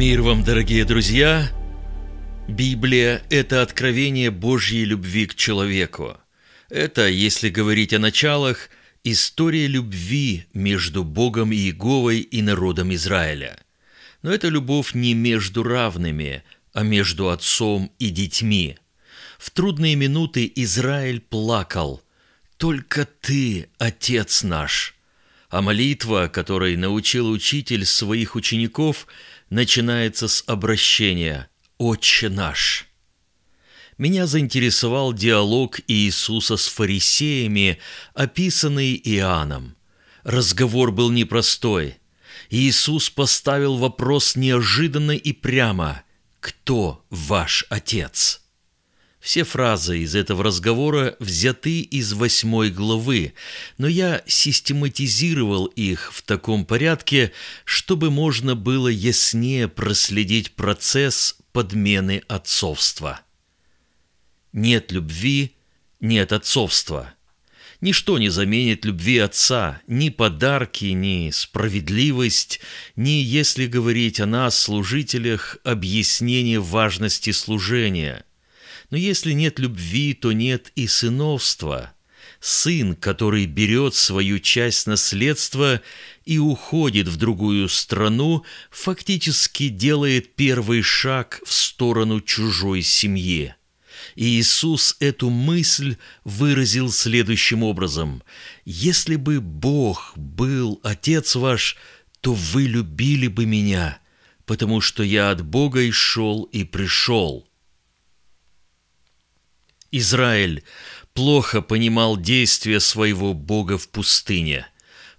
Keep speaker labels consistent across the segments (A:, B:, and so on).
A: Мир вам, дорогие друзья! Библия – это откровение Божьей любви к человеку. Это, если говорить о началах, история любви между Богом и Иеговой и народом Израиля. Но это любовь не между равными, а между отцом и детьми. В трудные минуты Израиль плакал «Только ты, Отец наш!» А молитва, которой научил учитель своих учеников – начинается с обращения «Отче наш». Меня заинтересовал диалог Иисуса с фарисеями, описанный Иоанном. Разговор был непростой. Иисус поставил вопрос неожиданно и прямо «Кто ваш Отец?» Все фразы из этого разговора взяты из восьмой главы, но я систематизировал их в таком порядке, чтобы можно было яснее проследить процесс подмены отцовства. Нет любви, нет отцовства. Ничто не заменит любви отца, ни подарки, ни справедливость, ни, если говорить о нас, служителях, объяснение важности служения – но если нет любви, то нет и сыновства. Сын, который берет свою часть наследства и уходит в другую страну, фактически делает первый шаг в сторону чужой семьи. И Иисус эту мысль выразил следующим образом. «Если бы Бог был Отец ваш, то вы любили бы меня, потому что я от Бога и шел и пришел». Израиль плохо понимал действия своего Бога в пустыне.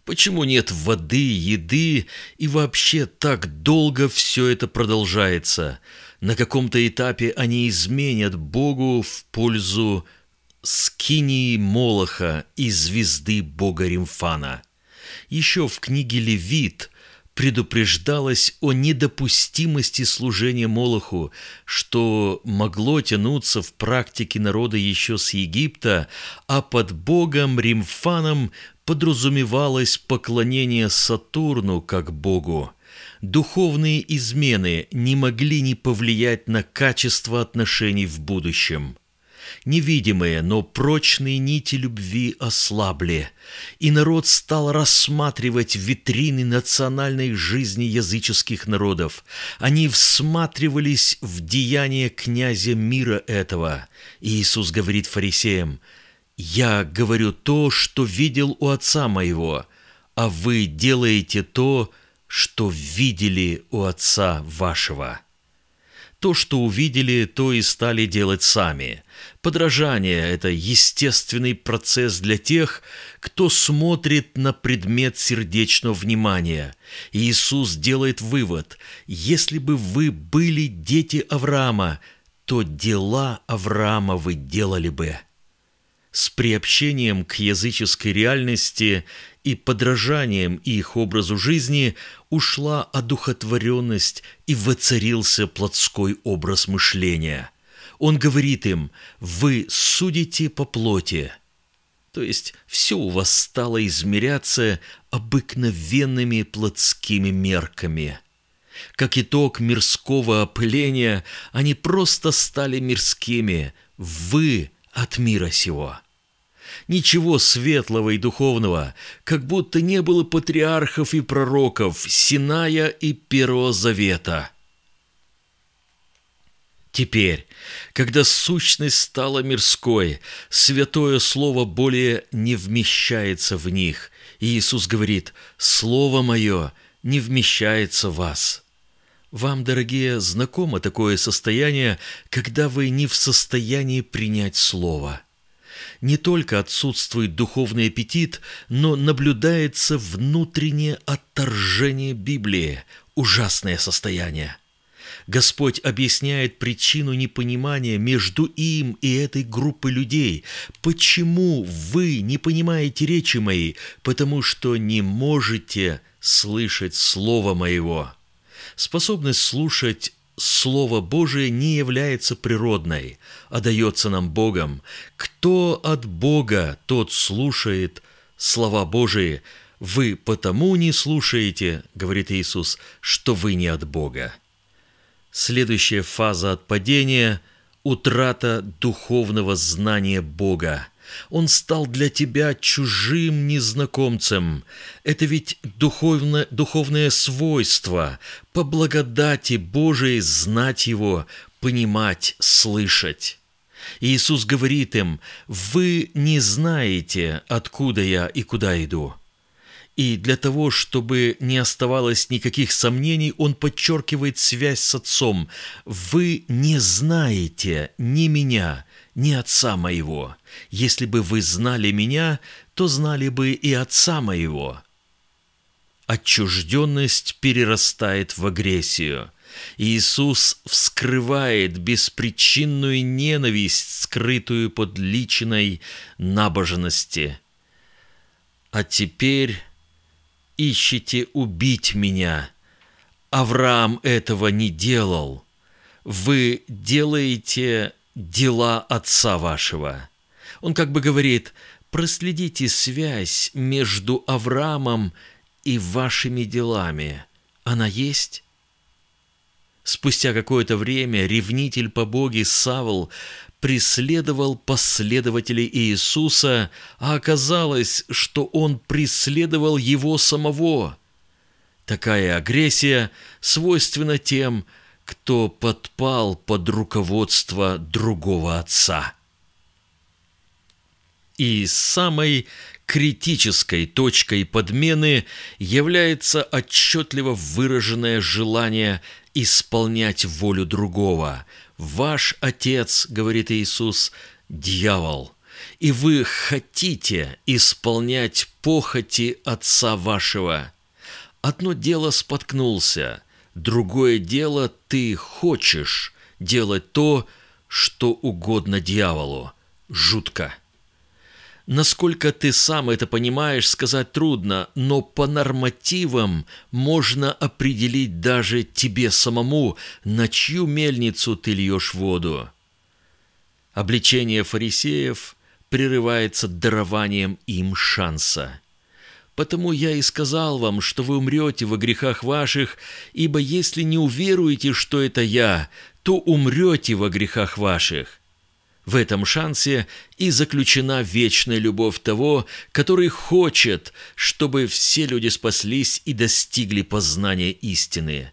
A: Почему нет воды, еды и вообще так долго все это продолжается? На каком-то этапе они изменят Богу в пользу скинии Молоха и звезды Бога Римфана. Еще в книге Левит предупреждалось о недопустимости служения Молоху, что могло тянуться в практике народа еще с Египта, а под богом Римфаном подразумевалось поклонение Сатурну как богу. Духовные измены не могли не повлиять на качество отношений в будущем – Невидимые, но прочные нити любви ослабли, и народ стал рассматривать витрины национальной жизни языческих народов. Они всматривались в деяния князя мира этого. И Иисус говорит фарисеям, «Я говорю то, что видел у отца моего, а вы делаете то, что видели у отца вашего». То, что увидели, то и стали делать сами. Подражание – это естественный процесс для тех, кто смотрит на предмет сердечного внимания. Иисус делает вывод – если бы вы были дети Авраама, то дела Авраама вы делали бы. С приобщением к языческой реальности и подражанием их образу жизни ушла одухотворенность и воцарился плотской образ мышления. Он говорит им «Вы судите по плоти». То есть все у вас стало измеряться обыкновенными плотскими мерками. Как итог мирского опыления, они просто стали мирскими. Вы от мира сего. Ничего светлого и духовного, как будто не было патриархов и пророков, Синая и Первого Завета. Теперь, когда сущность стала мирской, святое слово более не вмещается в них, и Иисус говорит «Слово мое не вмещается в вас». Вам, дорогие, знакомо такое состояние, когда вы не в состоянии принять Слово – не только отсутствует духовный аппетит, но наблюдается внутреннее отторжение Библии, ужасное состояние. Господь объясняет причину непонимания между им и этой группой людей. Почему вы не понимаете речи моей? Потому что не можете слышать Слово Моего. Способность слушать Слово Божие не является природной, а дается нам Богом. Кто от Бога, тот слушает слова Божии. Вы потому не слушаете, говорит Иисус, что вы не от Бога. Следующая фаза отпадения – утрата духовного знания Бога. Он стал для тебя чужим незнакомцем. Это ведь духовно, духовное свойство, по благодати Божией знать Его, понимать, слышать. Иисус говорит им, «Вы не знаете, откуда я и куда иду». И для того, чтобы не оставалось никаких сомнений, он подчеркивает связь с Отцом. «Вы не знаете ни меня, ни Отца моего. Если бы вы знали меня, то знали бы и Отца моего». Отчужденность перерастает в агрессию. Иисус вскрывает беспричинную ненависть, скрытую под личиной набожности. А теперь ищете убить меня. Авраам этого не делал. Вы делаете дела отца вашего. Он как бы говорит, проследите связь между Авраамом и вашими делами. Она есть? Спустя какое-то время ревнитель по Боге Савл преследовал последователей Иисуса, а оказалось, что он преследовал его самого. Такая агрессия свойственна тем, кто подпал под руководство другого отца. И самой критической точкой подмены является отчетливо выраженное желание исполнять волю другого. «Ваш отец, — говорит Иисус, — дьявол, и вы хотите исполнять похоти отца вашего. Одно дело споткнулся, другое дело ты хочешь делать то, что угодно дьяволу. Жутко. Насколько ты сам это понимаешь, сказать трудно, но по нормативам можно определить даже тебе самому, на чью мельницу ты льешь воду. Обличение фарисеев прерывается дарованием им шанса. Потому я и сказал вам, что вы умрете во грехах ваших, ибо если не уверуете, что это я, то умрете во грехах ваших. В этом шансе и заключена вечная любовь того, который хочет, чтобы все люди спаслись и достигли познания истины.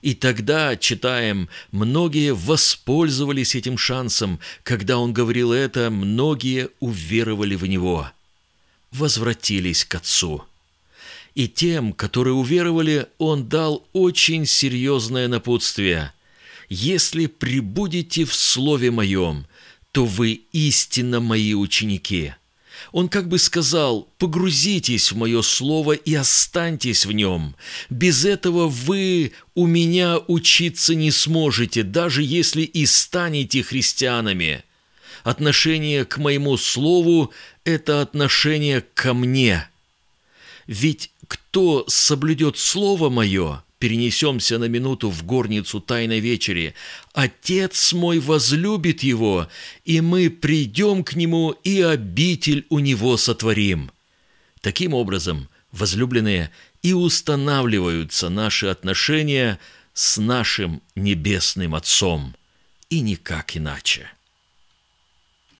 A: И тогда, читаем, многие воспользовались этим шансом, когда он говорил это, многие уверовали в него, возвратились к Отцу. И тем, которые уверовали, он дал очень серьезное напутствие. «Если прибудете в Слове Моем, то вы истинно мои ученики». Он как бы сказал, погрузитесь в мое слово и останьтесь в нем. Без этого вы у меня учиться не сможете, даже если и станете христианами. Отношение к моему слову – это отношение ко мне. Ведь кто соблюдет слово мое – перенесемся на минуту в горницу Тайной Вечери. Отец мой возлюбит его, и мы придем к нему и обитель у него сотворим». Таким образом, возлюбленные, и устанавливаются наши отношения с нашим Небесным Отцом, и никак иначе.